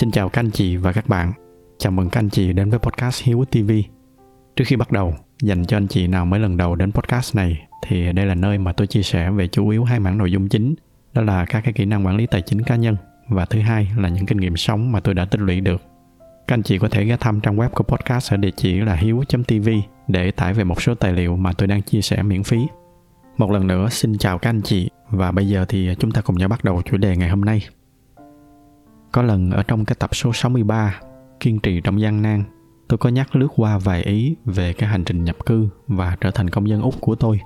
Xin chào các anh chị và các bạn. Chào mừng các anh chị đến với podcast Hiếu TV. Trước khi bắt đầu, dành cho anh chị nào mới lần đầu đến podcast này thì đây là nơi mà tôi chia sẻ về chủ yếu hai mảng nội dung chính, đó là các cái kỹ năng quản lý tài chính cá nhân và thứ hai là những kinh nghiệm sống mà tôi đã tích lũy được. Các anh chị có thể ghé thăm trang web của podcast ở địa chỉ là hiếu.tv để tải về một số tài liệu mà tôi đang chia sẻ miễn phí. Một lần nữa xin chào các anh chị và bây giờ thì chúng ta cùng nhau bắt đầu chủ đề ngày hôm nay. Có lần ở trong cái tập số 63 Kiên trì trong gian nan, Tôi có nhắc lướt qua vài ý về cái hành trình nhập cư và trở thành công dân Úc của tôi.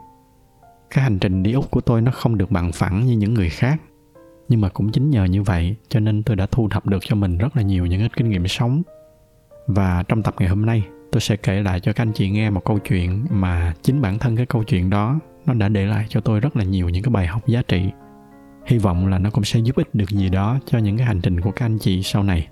Cái hành trình đi Úc của tôi nó không được bằng phẳng như những người khác. Nhưng mà cũng chính nhờ như vậy cho nên tôi đã thu thập được cho mình rất là nhiều những cái kinh nghiệm sống. Và trong tập ngày hôm nay, tôi sẽ kể lại cho các anh chị nghe một câu chuyện mà chính bản thân cái câu chuyện đó nó đã để lại cho tôi rất là nhiều những cái bài học giá trị hy vọng là nó cũng sẽ giúp ích được gì đó cho những cái hành trình của các anh chị sau này.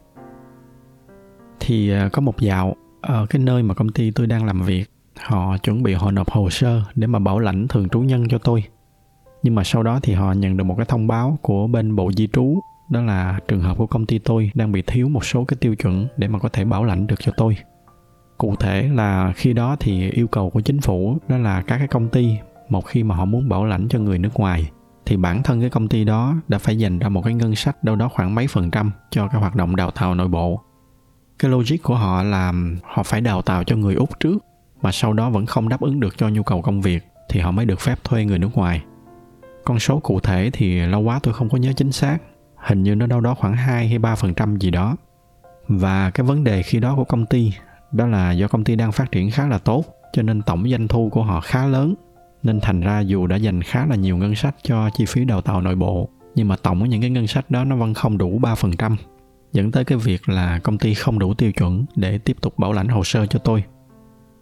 Thì à, có một dạo ở cái nơi mà công ty tôi đang làm việc, họ chuẩn bị họ nộp hồ sơ để mà bảo lãnh thường trú nhân cho tôi. Nhưng mà sau đó thì họ nhận được một cái thông báo của bên bộ di trú, đó là trường hợp của công ty tôi đang bị thiếu một số cái tiêu chuẩn để mà có thể bảo lãnh được cho tôi. Cụ thể là khi đó thì yêu cầu của chính phủ đó là các cái công ty, một khi mà họ muốn bảo lãnh cho người nước ngoài thì bản thân cái công ty đó đã phải dành ra một cái ngân sách đâu đó khoảng mấy phần trăm cho cái hoạt động đào tạo nội bộ. Cái logic của họ là họ phải đào tạo cho người úc trước, mà sau đó vẫn không đáp ứng được cho nhu cầu công việc thì họ mới được phép thuê người nước ngoài. Con số cụ thể thì lâu quá tôi không có nhớ chính xác, hình như nó đâu đó khoảng 2 hay 3 phần trăm gì đó. Và cái vấn đề khi đó của công ty, đó là do công ty đang phát triển khá là tốt, cho nên tổng doanh thu của họ khá lớn nên thành ra dù đã dành khá là nhiều ngân sách cho chi phí đào tạo nội bộ nhưng mà tổng những cái ngân sách đó nó vẫn không đủ 3%, dẫn tới cái việc là công ty không đủ tiêu chuẩn để tiếp tục bảo lãnh hồ sơ cho tôi.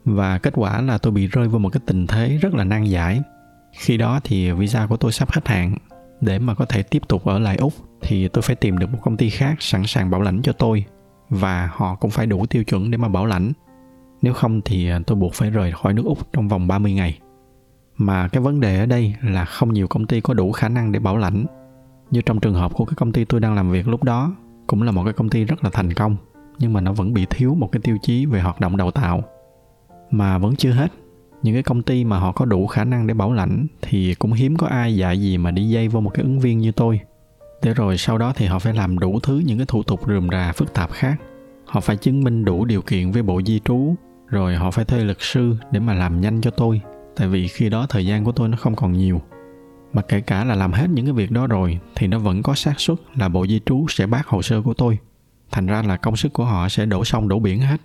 Và kết quả là tôi bị rơi vào một cái tình thế rất là nan giải. Khi đó thì visa của tôi sắp hết hạn, để mà có thể tiếp tục ở lại Úc thì tôi phải tìm được một công ty khác sẵn sàng bảo lãnh cho tôi và họ cũng phải đủ tiêu chuẩn để mà bảo lãnh. Nếu không thì tôi buộc phải rời khỏi nước Úc trong vòng 30 ngày mà cái vấn đề ở đây là không nhiều công ty có đủ khả năng để bảo lãnh. Như trong trường hợp của cái công ty tôi đang làm việc lúc đó, cũng là một cái công ty rất là thành công, nhưng mà nó vẫn bị thiếu một cái tiêu chí về hoạt động đào tạo. Mà vẫn chưa hết, những cái công ty mà họ có đủ khả năng để bảo lãnh thì cũng hiếm có ai dạy gì mà đi dây vô một cái ứng viên như tôi. Để rồi sau đó thì họ phải làm đủ thứ những cái thủ tục rườm rà phức tạp khác. Họ phải chứng minh đủ điều kiện với bộ di trú, rồi họ phải thuê luật sư để mà làm nhanh cho tôi tại vì khi đó thời gian của tôi nó không còn nhiều. Mà kể cả là làm hết những cái việc đó rồi, thì nó vẫn có xác suất là bộ di trú sẽ bác hồ sơ của tôi. Thành ra là công sức của họ sẽ đổ sông đổ biển hết.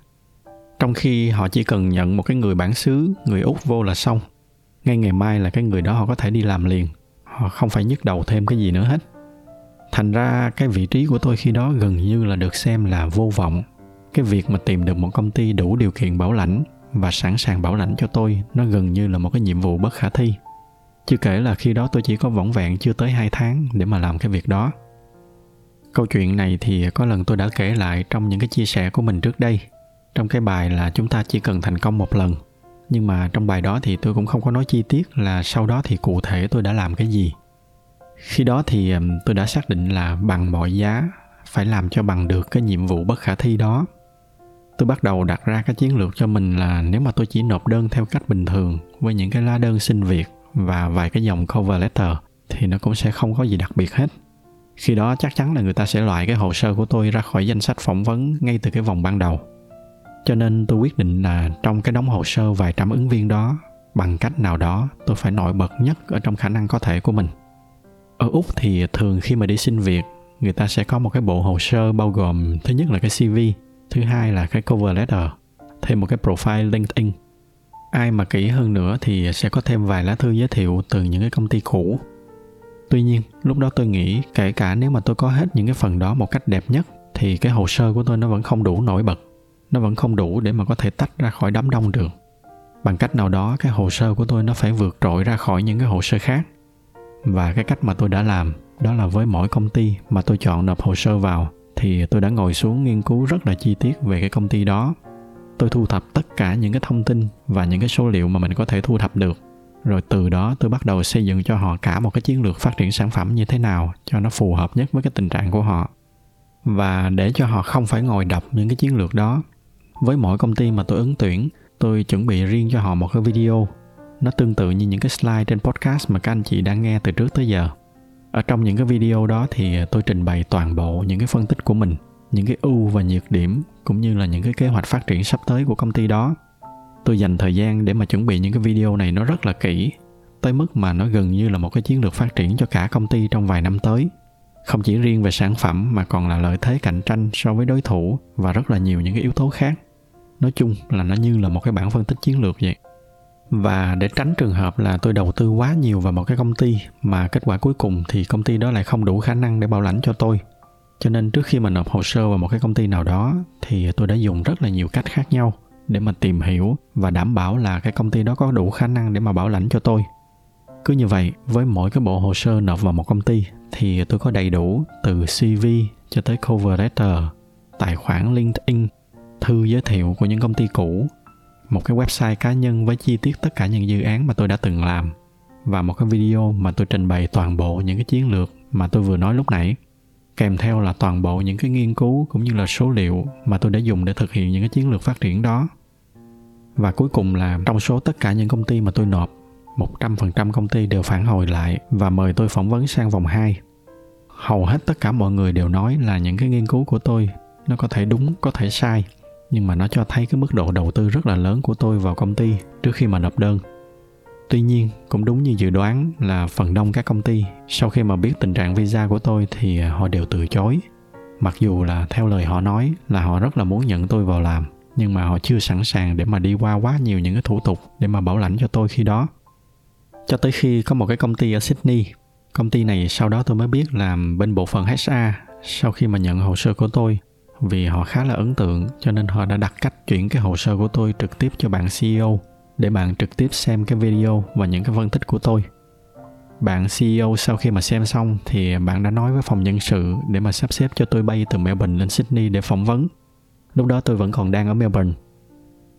Trong khi họ chỉ cần nhận một cái người bản xứ, người úc vô là xong. Ngay ngày mai là cái người đó họ có thể đi làm liền. Họ không phải nhức đầu thêm cái gì nữa hết. Thành ra cái vị trí của tôi khi đó gần như là được xem là vô vọng. Cái việc mà tìm được một công ty đủ điều kiện bảo lãnh và sẵn sàng bảo lãnh cho tôi. Nó gần như là một cái nhiệm vụ bất khả thi. Chưa kể là khi đó tôi chỉ có vỏn vẹn chưa tới 2 tháng để mà làm cái việc đó. Câu chuyện này thì có lần tôi đã kể lại trong những cái chia sẻ của mình trước đây. Trong cái bài là chúng ta chỉ cần thành công một lần. Nhưng mà trong bài đó thì tôi cũng không có nói chi tiết là sau đó thì cụ thể tôi đã làm cái gì. Khi đó thì tôi đã xác định là bằng mọi giá phải làm cho bằng được cái nhiệm vụ bất khả thi đó tôi bắt đầu đặt ra cái chiến lược cho mình là nếu mà tôi chỉ nộp đơn theo cách bình thường với những cái lá đơn xin việc và vài cái dòng cover letter thì nó cũng sẽ không có gì đặc biệt hết. Khi đó chắc chắn là người ta sẽ loại cái hồ sơ của tôi ra khỏi danh sách phỏng vấn ngay từ cái vòng ban đầu. Cho nên tôi quyết định là trong cái đống hồ sơ vài trăm ứng viên đó, bằng cách nào đó tôi phải nổi bật nhất ở trong khả năng có thể của mình. Ở úc thì thường khi mà đi xin việc, người ta sẽ có một cái bộ hồ sơ bao gồm, thứ nhất là cái cv thứ hai là cái cover letter, thêm một cái profile linkedin. Ai mà kỹ hơn nữa thì sẽ có thêm vài lá thư giới thiệu từ những cái công ty cũ. Tuy nhiên, lúc đó tôi nghĩ kể cả nếu mà tôi có hết những cái phần đó một cách đẹp nhất, thì cái hồ sơ của tôi nó vẫn không đủ nổi bật. Nó vẫn không đủ để mà có thể tách ra khỏi đám đông được. Bằng cách nào đó, cái hồ sơ của tôi nó phải vượt trội ra khỏi những cái hồ sơ khác. Và cái cách mà tôi đã làm, đó là với mỗi công ty mà tôi chọn nộp hồ sơ vào thì tôi đã ngồi xuống nghiên cứu rất là chi tiết về cái công ty đó. Tôi thu thập tất cả những cái thông tin và những cái số liệu mà mình có thể thu thập được. Rồi từ đó tôi bắt đầu xây dựng cho họ cả một cái chiến lược phát triển sản phẩm như thế nào cho nó phù hợp nhất với cái tình trạng của họ. Và để cho họ không phải ngồi đọc những cái chiến lược đó, với mỗi công ty mà tôi ứng tuyển, tôi chuẩn bị riêng cho họ một cái video. Nó tương tự như những cái slide trên podcast mà các anh chị đang nghe từ trước tới giờ ở trong những cái video đó thì tôi trình bày toàn bộ những cái phân tích của mình, những cái ưu và nhược điểm, cũng như là những cái kế hoạch phát triển sắp tới của công ty đó. Tôi dành thời gian để mà chuẩn bị những cái video này nó rất là kỹ, tới mức mà nó gần như là một cái chiến lược phát triển cho cả công ty trong vài năm tới. Không chỉ riêng về sản phẩm mà còn là lợi thế cạnh tranh so với đối thủ và rất là nhiều những cái yếu tố khác. Nói chung là nó như là một cái bản phân tích chiến lược vậy và để tránh trường hợp là tôi đầu tư quá nhiều vào một cái công ty mà kết quả cuối cùng thì công ty đó lại không đủ khả năng để bảo lãnh cho tôi. Cho nên trước khi mà nộp hồ sơ vào một cái công ty nào đó thì tôi đã dùng rất là nhiều cách khác nhau để mà tìm hiểu và đảm bảo là cái công ty đó có đủ khả năng để mà bảo lãnh cho tôi. Cứ như vậy, với mỗi cái bộ hồ sơ nộp vào một công ty thì tôi có đầy đủ từ cv cho tới cover letter, tài khoản linkedin, thư giới thiệu của những công ty cũ một cái website cá nhân với chi tiết tất cả những dự án mà tôi đã từng làm và một cái video mà tôi trình bày toàn bộ những cái chiến lược mà tôi vừa nói lúc nãy kèm theo là toàn bộ những cái nghiên cứu cũng như là số liệu mà tôi đã dùng để thực hiện những cái chiến lược phát triển đó. Và cuối cùng là trong số tất cả những công ty mà tôi nộp, 100% công ty đều phản hồi lại và mời tôi phỏng vấn sang vòng 2. Hầu hết tất cả mọi người đều nói là những cái nghiên cứu của tôi nó có thể đúng, có thể sai, nhưng mà nó cho thấy cái mức độ đầu tư rất là lớn của tôi vào công ty trước khi mà nộp đơn Tuy nhiên, cũng đúng như dự đoán là phần đông các công ty sau khi mà biết tình trạng visa của tôi thì à, họ đều từ chối. Mặc dù là theo lời họ nói là họ rất là muốn nhận tôi vào làm, nhưng mà họ chưa sẵn sàng để mà đi qua quá nhiều những cái thủ tục để mà bảo lãnh cho tôi khi đó. Cho tới khi có một cái công ty ở Sydney, công ty này sau đó tôi mới biết là bên bộ phận HR sau khi mà nhận hồ sơ của tôi vì họ khá là ấn tượng cho nên họ đã đặt cách chuyển cái hồ sơ của tôi trực tiếp cho bạn CEO để bạn trực tiếp xem cái video và những cái phân tích của tôi bạn CEO sau khi mà xem xong thì bạn đã nói với phòng nhân sự để mà sắp xếp cho tôi bay từ Melbourne lên Sydney để phỏng vấn. Lúc đó tôi vẫn còn đang ở Melbourne.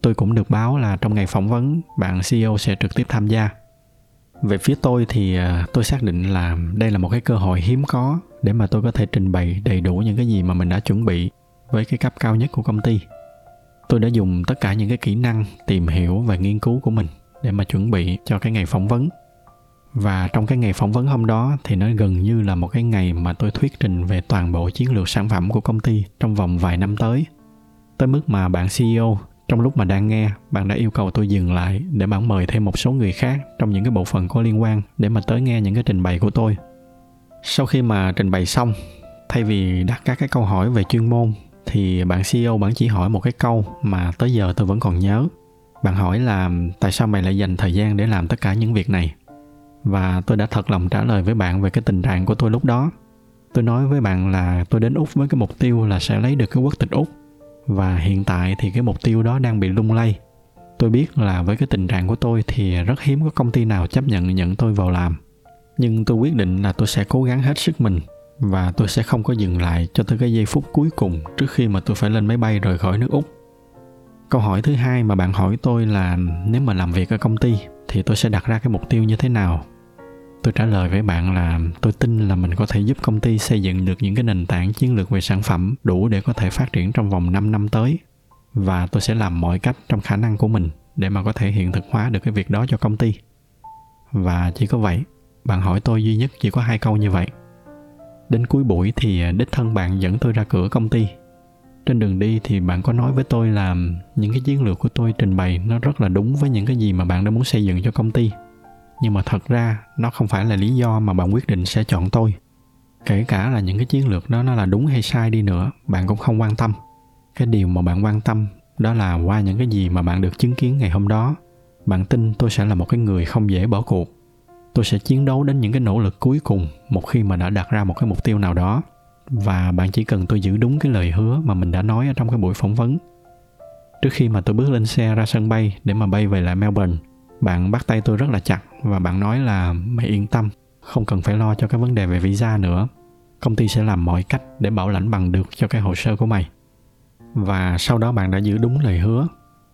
Tôi cũng được báo là trong ngày phỏng vấn, bạn CEO sẽ trực tiếp tham gia. Về phía tôi thì à, tôi xác định là đây là một cái cơ hội hiếm có để mà tôi có thể trình bày đầy đủ những cái gì mà mình đã chuẩn bị với cái cấp cao nhất của công ty. Tôi đã dùng tất cả những cái kỹ năng tìm hiểu và nghiên cứu của mình để mà chuẩn bị cho cái ngày phỏng vấn. Và trong cái ngày phỏng vấn hôm đó thì nó gần như là một cái ngày mà tôi thuyết trình về toàn bộ chiến lược sản phẩm của công ty trong vòng vài năm tới. Tới mức mà bạn CEO trong lúc mà đang nghe, bạn đã yêu cầu tôi dừng lại để bạn mời thêm một số người khác trong những cái bộ phận có liên quan để mà tới nghe những cái trình bày của tôi. Sau khi mà trình bày xong, thay vì đặt các cái câu hỏi về chuyên môn thì bạn CEO bạn chỉ hỏi một cái câu mà tới giờ tôi vẫn còn nhớ. Bạn hỏi là, tại sao mày lại dành thời gian để làm tất cả những việc này? Và tôi đã thật lòng trả lời với bạn về cái tình trạng của tôi lúc đó. Tôi nói với bạn là tôi đến Úc với cái mục tiêu là sẽ lấy được cái quốc tịch Úc. Và hiện tại thì cái mục tiêu đó đang bị lung lay. Tôi biết là với cái tình trạng của tôi thì rất hiếm có công ty nào chấp nhận nhận tôi vào làm. Nhưng tôi quyết định là tôi sẽ cố gắng hết sức mình và tôi sẽ không có dừng lại cho tới cái giây phút cuối cùng trước khi mà tôi phải lên máy bay rời khỏi nước Úc. Câu hỏi thứ hai mà bạn hỏi tôi là nếu mà làm việc ở công ty thì tôi sẽ đặt ra cái mục tiêu như thế nào? Tôi trả lời với bạn là tôi tin là mình có thể giúp công ty xây dựng được những cái nền tảng chiến lược về sản phẩm đủ để có thể phát triển trong vòng 5 năm tới. Và tôi sẽ làm mọi cách trong khả năng của mình để mà có thể hiện thực hóa được cái việc đó cho công ty. Và chỉ có vậy, bạn hỏi tôi duy nhất chỉ có hai câu như vậy Đến cuối buổi thì đích thân bạn dẫn tôi ra cửa công ty. Trên đường đi thì bạn có nói với tôi là những cái chiến lược của tôi trình bày nó rất là đúng với những cái gì mà bạn đã muốn xây dựng cho công ty. Nhưng mà thật ra nó không phải là lý do mà bạn quyết định sẽ chọn tôi. Kể cả là những cái chiến lược đó nó là đúng hay sai đi nữa, bạn cũng không quan tâm. Cái điều mà bạn quan tâm đó là qua những cái gì mà bạn được chứng kiến ngày hôm đó, bạn tin tôi sẽ là một cái người không dễ bỏ cuộc tôi sẽ chiến đấu đến những cái nỗ lực cuối cùng một khi mà đã đặt ra một cái mục tiêu nào đó. Và bạn chỉ cần tôi giữ đúng cái lời hứa mà mình đã nói ở trong cái buổi phỏng vấn. Trước khi mà tôi bước lên xe ra sân bay để mà bay về lại melbourne, bạn bắt tay tôi rất là chặt và bạn nói là, mày yên tâm, không cần phải lo cho cái vấn đề về visa nữa. Công ty sẽ làm mọi cách để bảo lãnh bằng được cho cái hồ sơ của mày. Và sau đó bạn đã giữ đúng lời hứa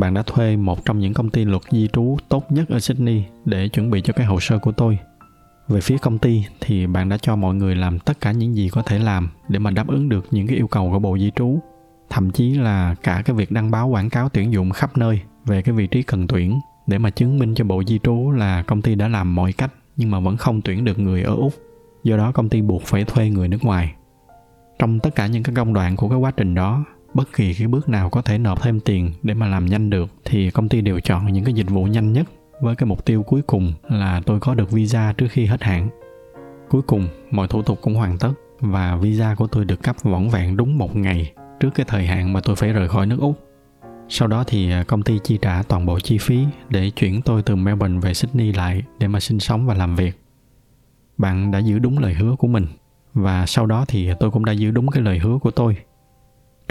bạn đã thuê một trong những công ty luật di trú tốt nhất ở Sydney để chuẩn bị cho cái hồ sơ của tôi. về phía công ty thì bạn đã cho mọi người làm tất cả những gì có thể làm để mà đáp ứng được những cái yêu cầu của bộ di trú, thậm chí là cả cái việc đăng báo quảng cáo tuyển dụng khắp nơi về cái vị trí cần tuyển để mà chứng minh cho bộ di trú là công ty đã làm mọi cách nhưng mà vẫn không tuyển được người ở úc do đó công ty buộc phải thuê người nước ngoài trong tất cả những cái công đoạn của cái quá trình đó bất kỳ cái bước nào có thể nộp thêm tiền để mà làm nhanh được thì công ty đều chọn những cái dịch vụ nhanh nhất với cái mục tiêu cuối cùng là tôi có được visa trước khi hết hạn. Cuối cùng, mọi thủ tục cũng hoàn tất và visa của tôi được cấp vỏn vẹn đúng một ngày trước cái thời hạn mà tôi phải rời khỏi nước úc. Sau đó thì à, công ty chi trả toàn bộ chi phí để chuyển tôi từ melbourne về sydney lại để mà sinh sống và làm việc. Bạn đã giữ đúng lời hứa của mình và sau đó thì tôi cũng đã giữ đúng cái lời hứa của tôi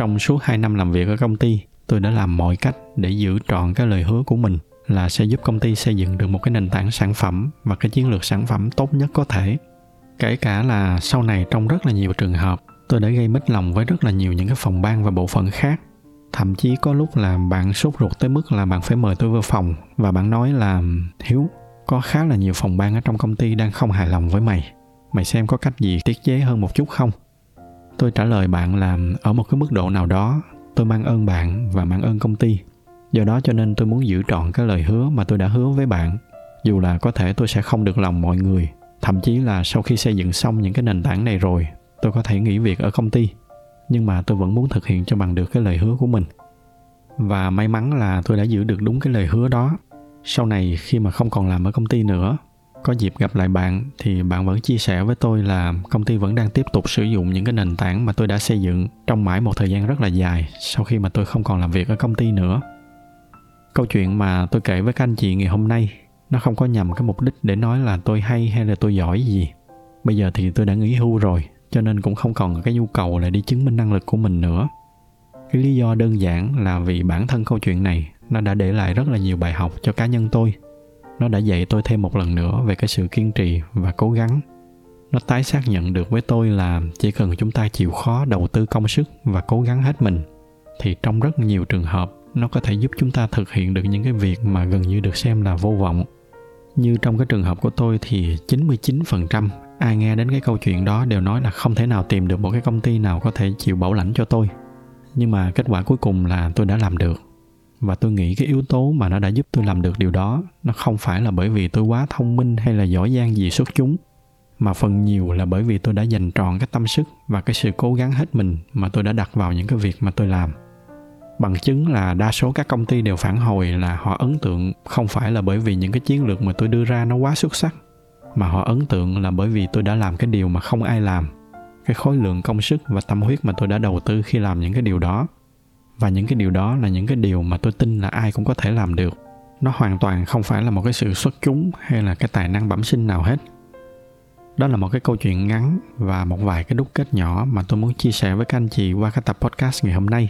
trong suốt 2 năm làm việc ở công ty, tôi đã làm mọi cách để giữ trọn cái lời hứa của mình là sẽ giúp công ty xây dựng được một cái nền tảng sản phẩm và cái chiến lược sản phẩm tốt nhất có thể. Kể cả là sau này trong rất là nhiều trường hợp, tôi đã gây mít lòng với rất là nhiều những cái phòng ban và bộ phận khác. Thậm chí có lúc là bạn sốt ruột tới mức là bạn phải mời tôi vào phòng và bạn nói là, hiếu, có khá là nhiều phòng ban ở trong công ty đang không hài lòng với mày. Mày xem có cách gì tiết chế hơn một chút không? Tôi trả lời bạn là ở một cái mức độ nào đó, tôi mang ơn bạn và mang ơn công ty. Do đó cho nên tôi muốn giữ trọn cái lời hứa mà tôi đã hứa với bạn. Dù là có thể tôi sẽ không được lòng mọi người, thậm chí là sau khi xây dựng xong những cái nền tảng này rồi, tôi có thể nghỉ việc ở công ty. Nhưng mà tôi vẫn muốn thực hiện cho bằng được cái lời hứa của mình. Và may mắn là tôi đã giữ được đúng cái lời hứa đó. Sau này khi mà không còn làm ở công ty nữa có dịp gặp lại bạn thì bạn vẫn chia sẻ với tôi là công ty vẫn đang tiếp tục sử dụng những cái nền tảng mà tôi đã xây dựng trong mãi một thời gian rất là dài sau khi mà tôi không còn làm việc ở công ty nữa. Câu chuyện mà tôi kể với các anh chị ngày hôm nay, nó không có nhằm cái mục đích để nói là tôi hay hay là tôi giỏi gì. Bây giờ thì tôi đã nghỉ hưu rồi, cho nên cũng không còn cái nhu cầu là đi chứng minh năng lực của mình nữa. Cái lý do đơn giản là vì bản thân câu chuyện này, nó đã để lại rất là nhiều bài học cho cá nhân tôi nó đã dạy tôi thêm một lần nữa về cái sự kiên trì và cố gắng nó tái xác nhận được với tôi là chỉ cần chúng ta chịu khó đầu tư công sức và cố gắng hết mình, thì trong rất nhiều trường hợp, nó có thể giúp chúng ta thực hiện được những cái việc mà gần như được xem là vô vọng. Như trong cái trường hợp của tôi thì 99% ai nghe đến cái câu chuyện đó đều nói là không thể nào tìm được một cái công ty nào có thể chịu bảo lãnh cho tôi. Nhưng mà kết quả cuối cùng là tôi đã làm được. Và tôi nghĩ cái yếu tố mà nó đã giúp tôi làm được điều đó, nó không phải là bởi vì tôi quá thông minh hay là giỏi giang gì xuất chúng, mà phần nhiều là bởi vì tôi đã dành trọn cái tâm sức và cái sự cố gắng hết mình mà tôi đã đặt vào những cái việc mà tôi làm. Bằng chứng là đa số các công ty đều phản hồi là họ ấn tượng không phải là bởi vì những cái chiến lược mà tôi đưa ra nó quá xuất sắc, mà họ ấn tượng là bởi vì tôi đã làm cái điều mà không ai làm. Cái khối lượng công sức và tâm huyết mà tôi đã đầu tư khi làm những cái điều đó và những cái điều đó là những cái điều mà tôi tin là ai cũng có thể làm được. Nó hoàn toàn không phải là một cái sự xuất chúng hay là cái tài năng bẩm sinh nào hết. Đó là một cái câu chuyện ngắn và một vài cái đúc kết nhỏ mà tôi muốn chia sẻ với các anh chị qua cái tập podcast ngày hôm nay.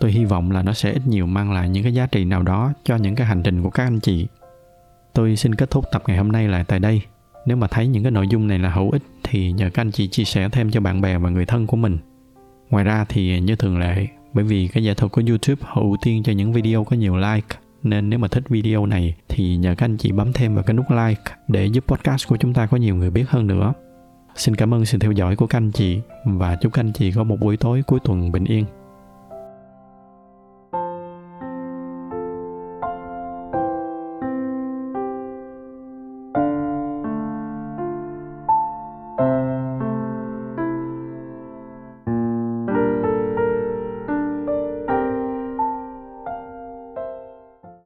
Tôi hy vọng là nó sẽ ít nhiều mang lại những cái giá trị nào đó cho những cái hành trình của các anh chị. Tôi xin kết thúc tập ngày hôm nay lại tại đây. Nếu mà thấy những cái nội dung này là hữu ích thì nhờ các anh chị chia sẻ thêm cho bạn bè và người thân của mình. Ngoài ra thì như thường lệ bởi vì cái giải thuật của youtube họ ưu tiên cho những video có nhiều like. Nên nếu mà thích video này thì nhờ các anh chị bấm thêm vào cái nút like để giúp podcast của chúng ta có nhiều người biết hơn nữa. Xin cảm ơn sự theo dõi của các anh chị và chúc các anh chị có một buổi tối cuối tuần bình yên.